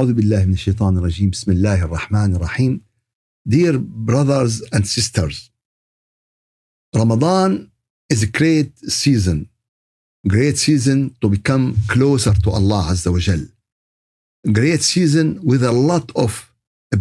أعوذ بالله من الشيطان الرجيم بسم الله الرحمن الرحيم Dear brothers and sisters Ramadan is a great season great season to become closer to Allah Azza wa Jal great season with a lot of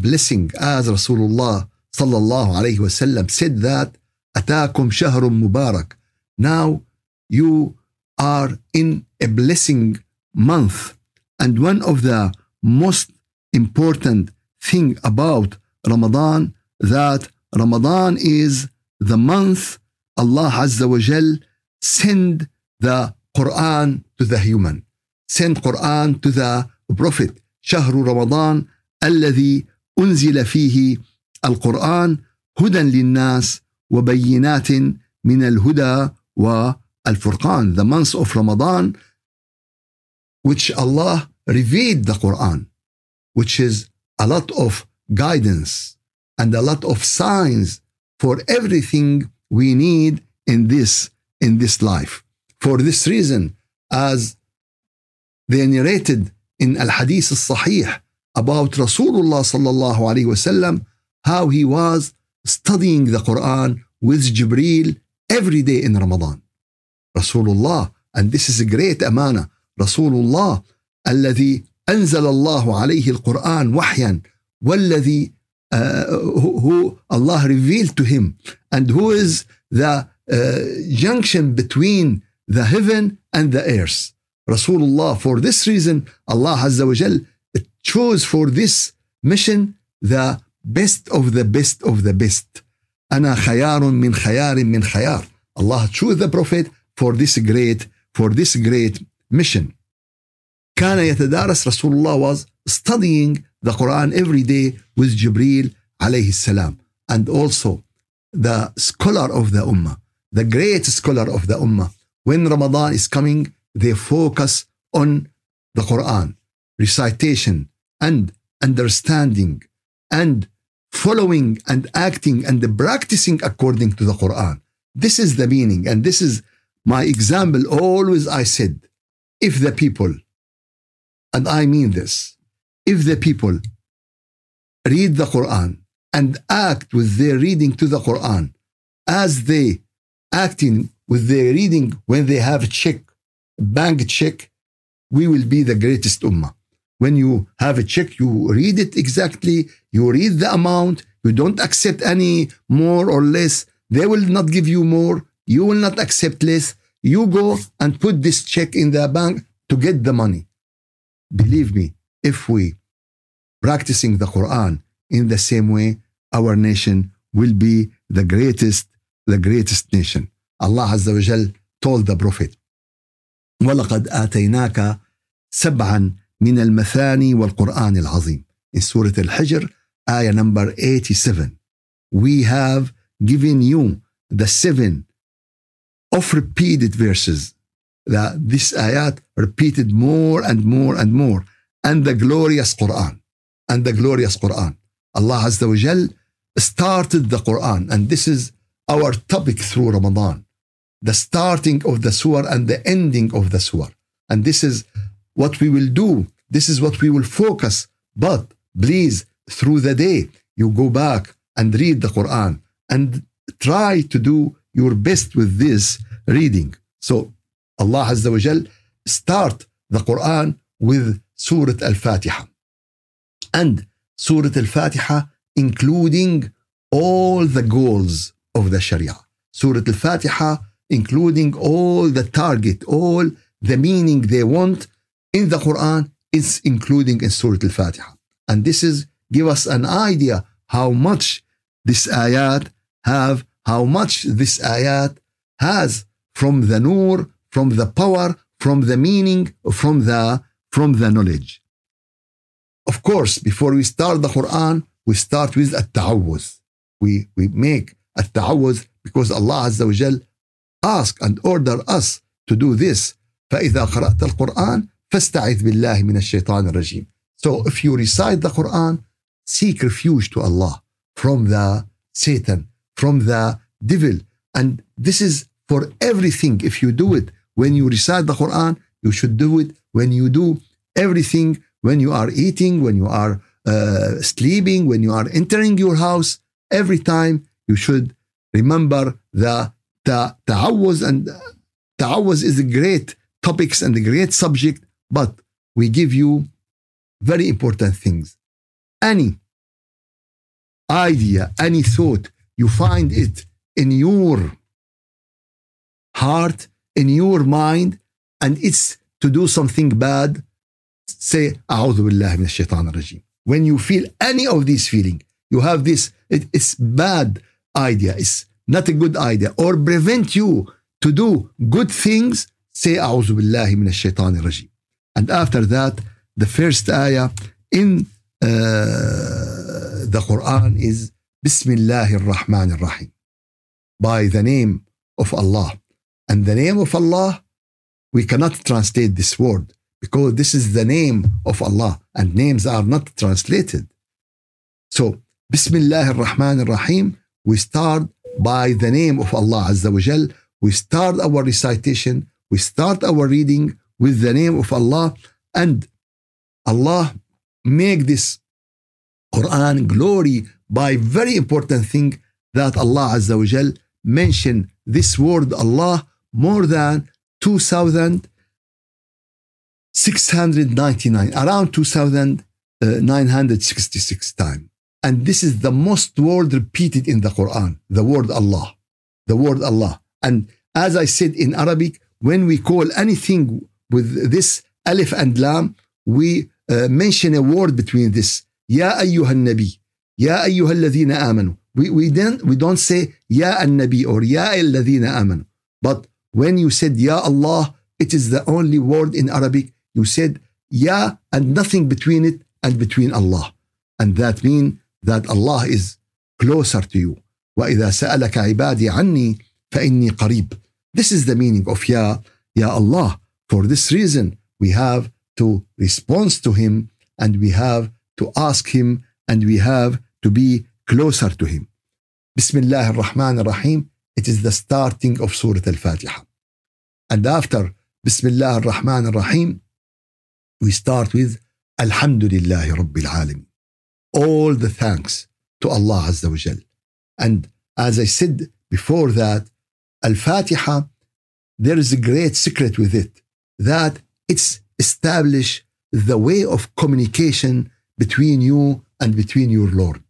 blessing as Rasulullah sallallahu alayhi wasallam said that أتاكم شهر مبارك now you are in a blessing month and one of the most important thing about Ramadan that Ramadan is the month Allah Azza wa Jal send the Quran to the human send Quran to the prophet شهر رمضان الذي أنزل فيه القرآن هدى للناس وبينات من الهدى والفرقان the month of Ramadan which Allah revealed the Quran, which is a lot of guidance and a lot of signs for everything we need in this in this life. For this reason, as they narrated in Al Hadith al Sahih about Rasulullah sallallahu alaihi wasallam, how he was studying the Quran with Jibril every day in Ramadan. Rasulullah, and this is a great amana. Rasulullah الذي أنزل الله عليه القرآن وحيا والذي uh, who Allah revealed to him and who is the uh, junction between the heaven and the earth. Rasulullah, for this reason, Allah Azza wa Jal chose for this mission the best of the best of the best. أنا خيار من خيار من خيار. Allah chose the Prophet for this great, for this great mission. كان يتدارس رسول الله was studying the Quran every day with Jibril عليه السلام and also the scholar of the Ummah the great scholar of the Ummah when Ramadan is coming they focus on the Quran recitation and understanding and following and acting and practicing according to the Quran this is the meaning and this is my example always I said if the people and I mean this, if the people read the Quran and act with their reading to the Quran as they acting with their reading when they have a check, bank check, we will be the greatest ummah. When you have a check, you read it exactly, you read the amount, you don't accept any more or less. They will not give you more, you will not accept less. You go and put this check in the bank to get the money believe me, if we practicing the Quran in the same way, our nation will be the greatest, the greatest nation. Allah Azza wa Jal told the Prophet, وَلَقَدْ آتَيْنَاكَ سَبْعًا من المثاني والقرآن العظيم. In Surah Al-Hijr, ayah number 87. We have given you the seven of repeated verses that this ayat repeated more and more and more. And the glorious Quran. And the glorious Quran. Allah Azza wa Jal started the Quran. And this is our topic through Ramadan. The starting of the surah and the ending of the surah. And this is what we will do. This is what we will focus. But please through the day you go back and read the Quran and try to do your best with this reading. So Allah Azza wa Jal start the Quran with Surah Al-Fatiha. And Surah Al-Fatiha including all the goals of the Sharia. Surah Al-Fatiha including all the target, all the meaning they want in the Quran is including in Surah Al-Fatiha. And this is give us an idea how much this ayat have, how much this ayat has from the nur from the power, from the meaning, from the from the knowledge. Of course, before we start the Quran, we start with a ta'awuz. We, we make a ta'awuz because Allah Azza wa Jal ask and order us to do this. فإذا قرأت القرآن فاستعذ بالله من الشيطان الرجيم. So if you recite the Quran, seek refuge to Allah from the Satan, from the devil. And this is for everything. If you do it when you recite the Quran, you should do it when you do everything when you are eating, when you are uh, sleeping, when you are entering your house, every time you should remember the ta- and ta'awuz is a great topics and a great subject, but we give you very important things. Any idea, any thought, you find it in your heart, in your mind, and it's to do something bad, say, أعوذ بالله من الشيطان الرجيم. When you feel any of these feeling, you have this, it, it's bad idea, it's not a good idea, or prevent you to do good things, say أعوذ بالله من الشيطان الرجيم. And after that, the first ayah in uh, the Quran is بسم الله الرحمن الرحيم. By the name of Allah. and the name of Allah, we cannot translate this word because this is the name of Allah and names are not translated. So, Bismillah ar-Rahman ar-Rahim, we start by the name of Allah Azza wa Jal. We start our recitation, we start our reading with the name of Allah and Allah make this Quran glory by very important thing that Allah Azza wa Jal mentioned this word Allah more than 2,699, around 2,966 times. And this is the most word repeated in the Quran, the word Allah, the word Allah. And as I said in Arabic, when we call anything with this alif and lam, we uh, mention a word between this. Ya ayyuha nabi, ya ayyuha alladhina amanu. We, we, don't, we don't say Ya al-Nabi or Ya al-Ladhina amanu. But when you said Ya Allah, it is the only word in Arabic. You said Ya and nothing between it and between Allah. And that means that Allah is closer to you. وإذا سألك عبادي عني فإني قريب. This is the meaning of Ya, Ya Allah. For this reason, we have to respond to Him and we have to ask Him and we have to be closer to Him. Bismillah ar-Rahman ar-Rahim. it is the starting of Surah Al-Fatiha. And after Bismillah ar-Rahman ar-Rahim, we start with Alhamdulillah Rabbil Alamin. All the thanks to Allah Azza wa Jal. And as I said before that, Al-Fatiha, there is a great secret with it, that it's establish the way of communication between you and between your Lord.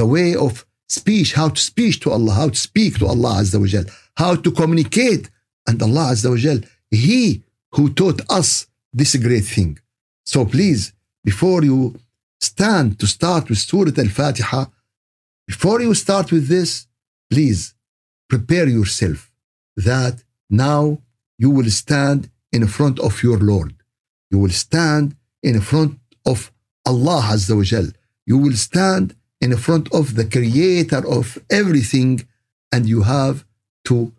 The way of speech, how to speak to Allah, how to speak to Allah Azza wa Jal, how to communicate. And Allah Azza wa Jal, He who taught us this great thing. So please, before you stand to start with Surah Al-Fatiha, before you start with this, please prepare yourself that now you will stand in front of your Lord. You will stand in front of Allah Azza wa Jal. You will stand in front of the creator of everything and you have to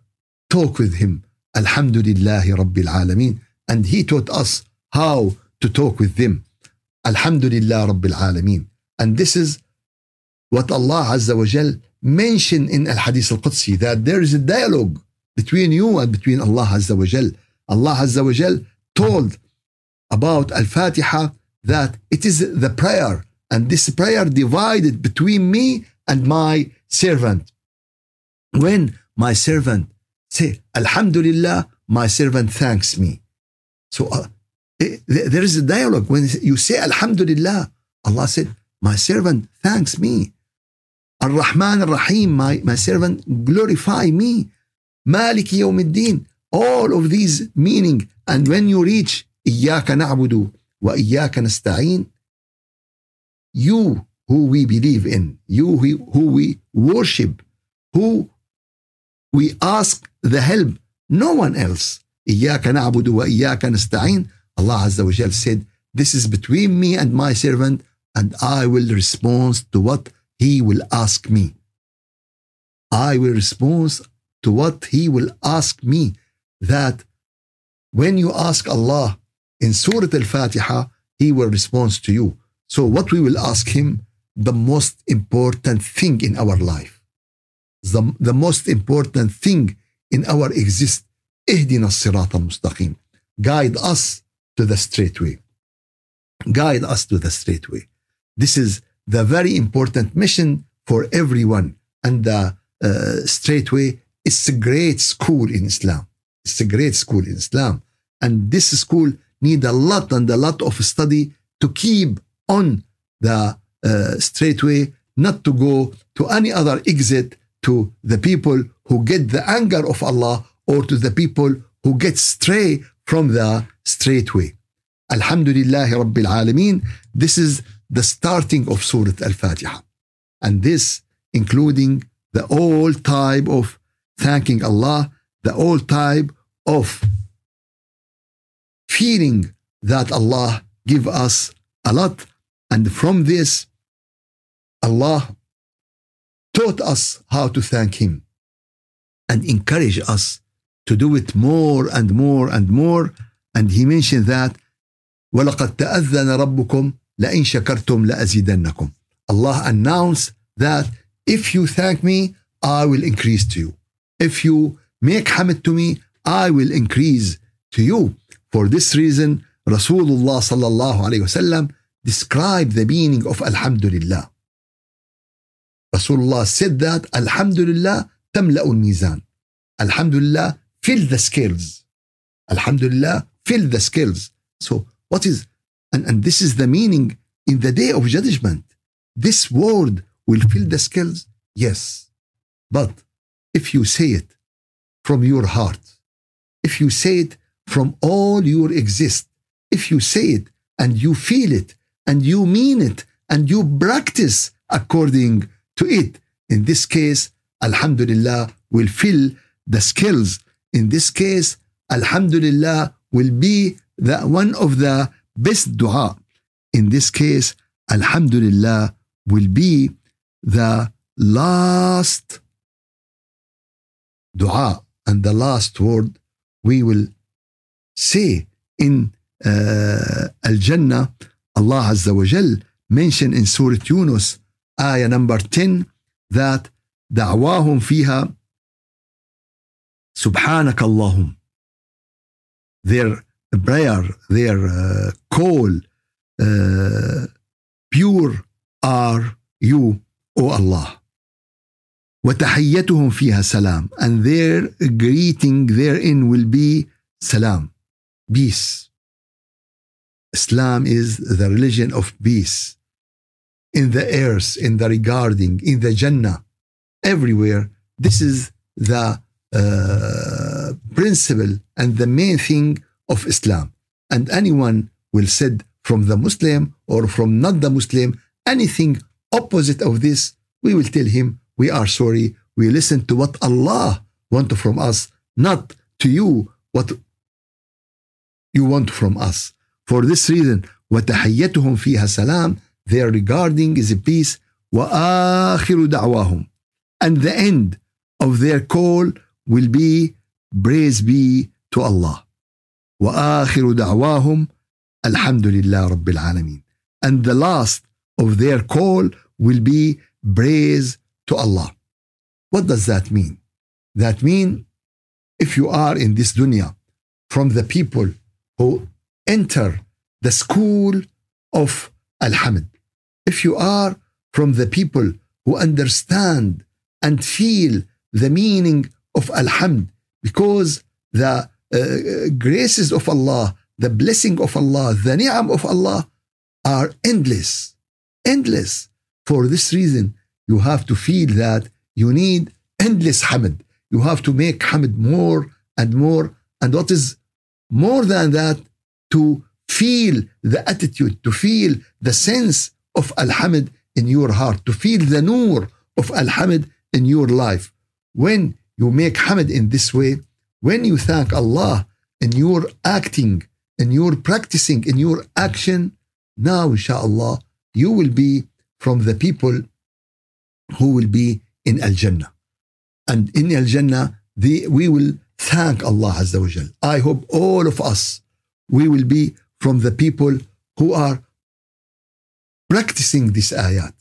talk with him. Alhamdulillah Rabbil Alameen. And he taught us how to talk with them. Alhamdulillah Rabbil Alameen. And this is what Allah Azza wa Jal mentioned in Al Hadith Al Qudsi that there is a dialogue between you and between Allah Azza wa Jal. Allah Azza wa Jal told about Al Fatiha that it is the prayer and this prayer divided between me and my servant. When my servant say Alhamdulillah, my servant thanks me. So uh, it, eh, there is a dialogue. When you say Alhamdulillah, Allah said, my servant thanks me. Ar-Rahman Ar-Rahim, my, my servant glorify me. Malik Yawmiddin, all of these meaning. And when you reach إياك نعبد وإياك نستعين, you who we believe in, you who we worship, who we ask the help, no one else. إياك نعبد وإياك نستعين. Allah Azza wa Jal said, This is between me and my servant, and I will respond to what he will ask me. I will respond to what he will ask me. That when you ask Allah in Surah Al Fatiha, he will respond to you. So, what we will ask him, the most important thing in our life, the, the most important thing in our exist, اهدنا الصراط المستقيم. Guide us to the straight way. guide us to the straight way. This is the very important mission for everyone. And the uh, straight way is a great school in Islam. It's a great school in Islam. And this school need a lot and a lot of study to keep on the uh, straight way, not to go to any other exit to the people who get the anger of Allah or to the people who get stray from the straight way. Alhamdulillah Rabbil Alameen. This is the starting of Surah Al-Fatiha. And this including the all type of thanking Allah, the all type of feeling that Allah give us a lot. And from this, Allah taught us how to thank Him and encourage us to do it more and more and more. And He mentioned that وَلَقَدْ تَأَذَّنَ رَبُّكُمْ لَإِن شَكَرْتُمْ لَأَزِيدَنَّكُمْ Allah announced that if you thank me, I will increase to you. If you make hamid to me, I will increase to you. For this reason, Rasulullah sallallahu alayhi wasallam describe the meaning of Alhamdulillah. Rasulullah said that Alhamdulillah tamla al-mizan. Alhamdulillah fill the scales. Alhamdulillah fill the scales. So what is and, and this is the meaning in the day of judgment. This word will fill the scales? Yes. But if you say it from your heart, if you say it from all your exist, if you say it and you feel it and you mean it and you practice according to it, in this case, Alhamdulillah will fill the skills. In this case, Alhamdulillah will be the one of the best dua. In this case, Alhamdulillah will be the last dua and the last word we will say in uh, Al Jannah. Allah Azza wa Jal mentioned in Surah Yunus, ayah number 10, that دعواهم فيها سبحانك اللهم their prayer, their uh, call, uh, pure are you, O Allah. وتحيتهم فيها سلام and their greeting therein will be salam, peace. Islam is the religion of peace. In the earth, in the regarding, in the Jannah, everywhere. This is the uh, principle and the main thing of Islam. And anyone will said from the Muslim or from not the Muslim anything opposite of this, we will tell him we are sorry. We listen to what Allah want from us, not to you what you want from us. For this reason, وتحيتهم فيها سلام, their regarding is a peace. وآخر دعواهم and the end of their call will be praise be to Allah. وآخر دعواهم الحمد لله رب العالمين. And the last of their call will be praise to Allah. What does that mean? That mean if you are in this dunya from the people who enter the school of Al-Hamd, if you are from the people who understand and feel the meaning of Alhamd because the uh, graces of Allah, the blessing of Allah, the ni'am of Allah are endless. Endless. For this reason, you have to feel that you need endless hamd. You have to make hamd more and more. And what is more than that, to feel the attitude, to feel the sense of Alhamd in your heart, to feel the nur of Alhamd in your life. When you make hamd in this way, when you thank Allah in your acting, in your practicing, in your action, now inshallah, you will be from the people who will be in Al Jannah. And in Al Jannah, we will thank Allah Azza wa Jal. I hope all of us, we will be from the people who are practicing this ayat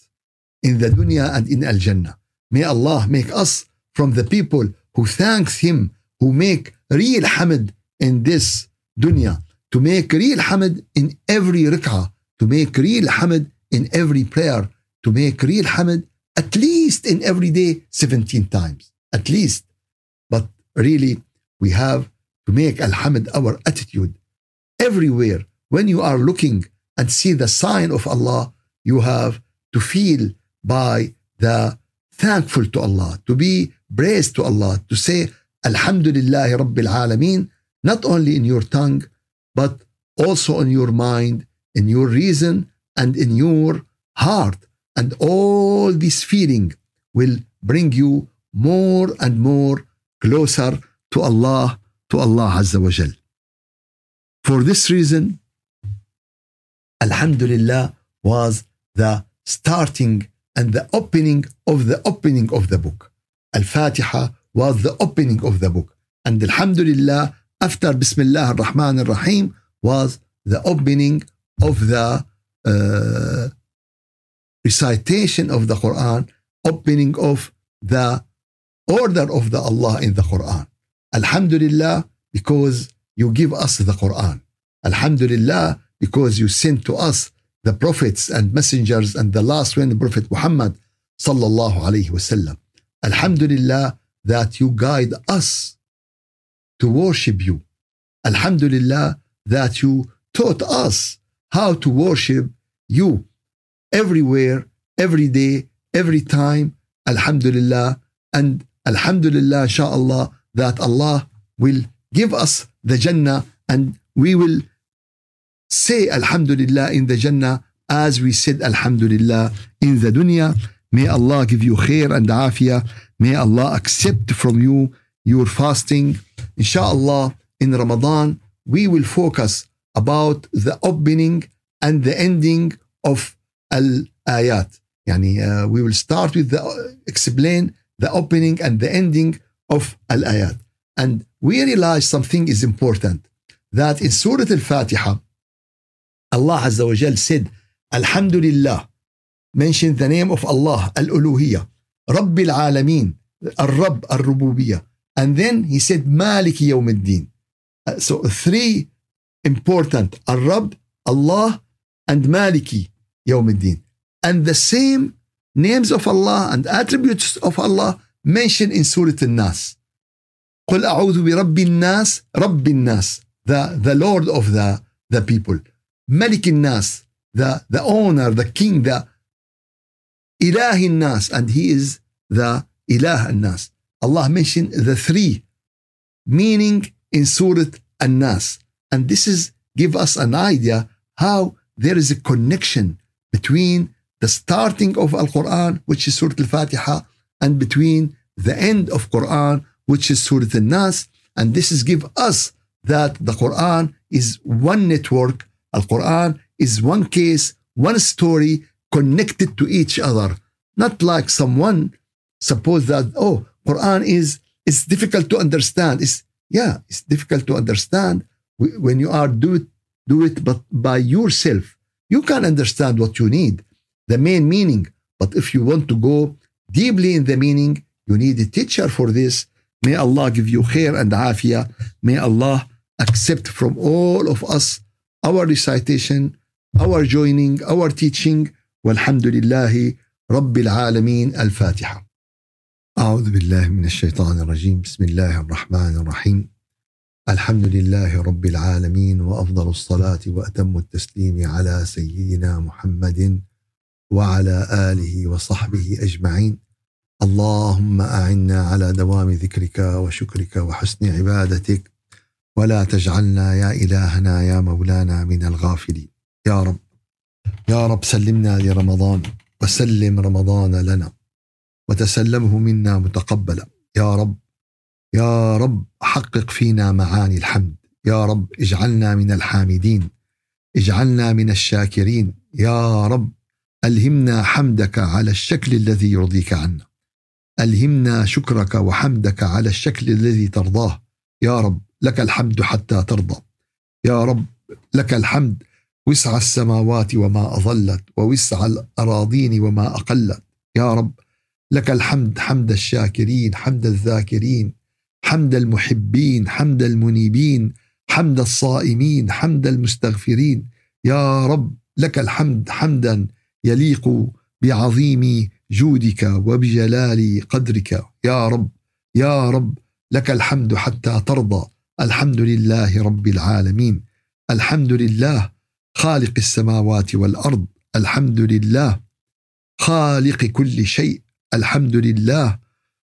in the dunya and in Al Jannah. May Allah make us from the people who thanks Him, who make real hamd in this dunya, to make real hamd in every rak'ah, to make real hamd in every prayer, to make real hamd at least in every day 17 times, at least. But really, we have to make Alhamd our attitude everywhere. When you are looking and see the sign of Allah, you have to feel by the thankful to Allah, to be praised to Allah, to say Alhamdulillah Rabbil Alameen, not only in your tongue, but also in your mind, in your reason, and in your heart. And all this feeling will bring you more and more closer to Allah, to Allah Azza wa Jal. For this reason, Alhamdulillah was the starting and the opening of the opening of the book. Al-Fatiha was the opening of the book. And Alhamdulillah, after Bismillah ar-Rahman ar-Rahim, was the opening of the uh, recitation of the Quran, opening of the order of the Allah in the Quran. Alhamdulillah, because you give us the Quran. Alhamdulillah, because you sent to us the prophets and messengers and the last one, Prophet Muhammad sallallahu alayhi wasallam. Alhamdulillah, that you guide us to worship you. Alhamdulillah, that you taught us how to worship you everywhere, every day, every time. Alhamdulillah. And Alhamdulillah, inshallah, that Allah will give us the Jannah and we will say Alhamdulillah in the Jannah as we said Alhamdulillah in the dunya. May Allah give you khair and afiyah. May Allah accept from you your fasting. Inshallah, in Ramadan, we will focus about the opening and the ending of al-ayat. Yani, uh, we will start with the explain the opening and the ending of al-ayat. And we realize something is important that in Surah Al-Fatiha, Allah Azza wa Jal said, Alhamdulillah, mentioned the name of Allah, Al-Uluhiyya, Rabbil Alameen, Al-Rabb, Al-Rububiyya. And then he said, Maliki Yawmiddin. Uh, so three important, Al-Rabb, Allah, and Maliki Yawmiddin. And the same names of Allah and attributes of Allah mentioned in Surah Al-Nas. قل أعوذ برب الناس رب الناس the, the Lord of the, the people ملك الناس the, the owner the king the إله الناس and he is the إله الناس Allah mentioned the three meaning in Surah An-Nas and this is give us an idea how there is a connection between the starting of Al-Quran which is Surah Al-Fatiha and between the end of Quran which is Surah An-Nas and this is give us that the Quran is one network. Al-Quran is one case one story connected to each other. Not like someone suppose that oh Quran is it's difficult to understand. It's yeah it's difficult to understand when you are do it do it but by yourself. You can understand what you need the main meaning. But if you want to go deeply in the meaning you need a teacher for this may Allah give you khair and afiyah may Allah accept from all of us our recitation our joining our teaching. والحمد لله رب العالمين الفاتحة أعوذ بالله من الشيطان الرجيم بسم الله الرحمن الرحيم الحمد لله رب العالمين وأفضل الصلاة وأتم التسليم على سيدنا محمد وعلى آله وصحبه أجمعين اللهم أعنا على دوام ذكرك وشكرك وحسن عبادتك. ولا تجعلنا يا إلهنا يا مولانا من الغافلين. يا رب يا رب سلمنا لرمضان وسلم رمضان لنا وتسلمه منا متقبلا. يا رب يا رب حقق فينا معاني الحمد. يا رب اجعلنا من الحامدين اجعلنا من الشاكرين. يا رب ألهمنا حمدك على الشكل الذي يرضيك عنا. ألهمنا شكرك وحمدك على الشكل الذي ترضاه. يا رب لك الحمد حتى ترضى. يا رب لك الحمد. وسع السماوات وما أظلت ووسع الأراضين وما أقلت. يا رب لك الحمد حمد الشاكرين حمد الذاكرين حمد المحبين حمد المنيبين حمد الصائمين حمد المستغفرين. يا رب لك الحمد حمدا يليق بعظيم جودك وبجلال قدرك. يا رب يا رب لك الحمد حتى ترضى. الحمد لله رب العالمين. الحمد لله خالق السماوات والأرض. الحمد لله خالق كل شيء. الحمد لله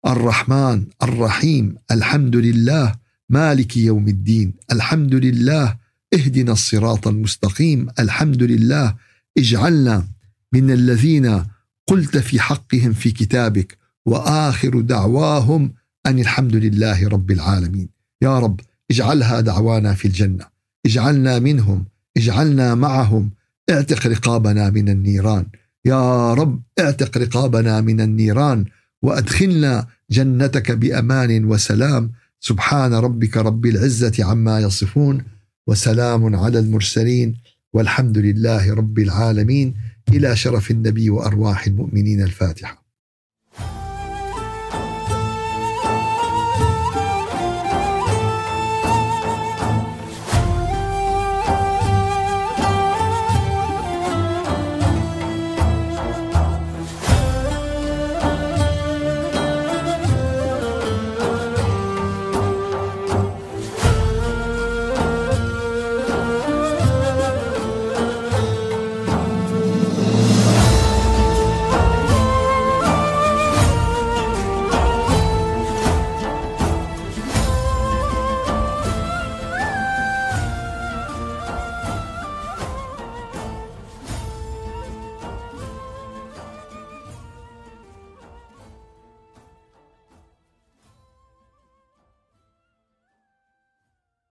الرحمن الرحيم. الحمد لله مالك يوم الدين. الحمد لله اهدنا الصراط المستقيم. الحمد لله اجعلنا من الذين قلت في حقهم في كتابك وآخر دعواهم أن الحمد لله رب العالمين. يا رب اجعلها دعوانا في الجنة. اجعلنا منهم اجعلنا معهم. اعتق رقابنا من النيران. يا رب اعتق رقابنا من النيران وأدخلنا جنتك بأمان وسلام. سبحان ربك رب العزة عما يصفون وسلام على المرسلين والحمد لله رب العالمين. إلى شرف النبي وأرواح المؤمنين الفاتحة.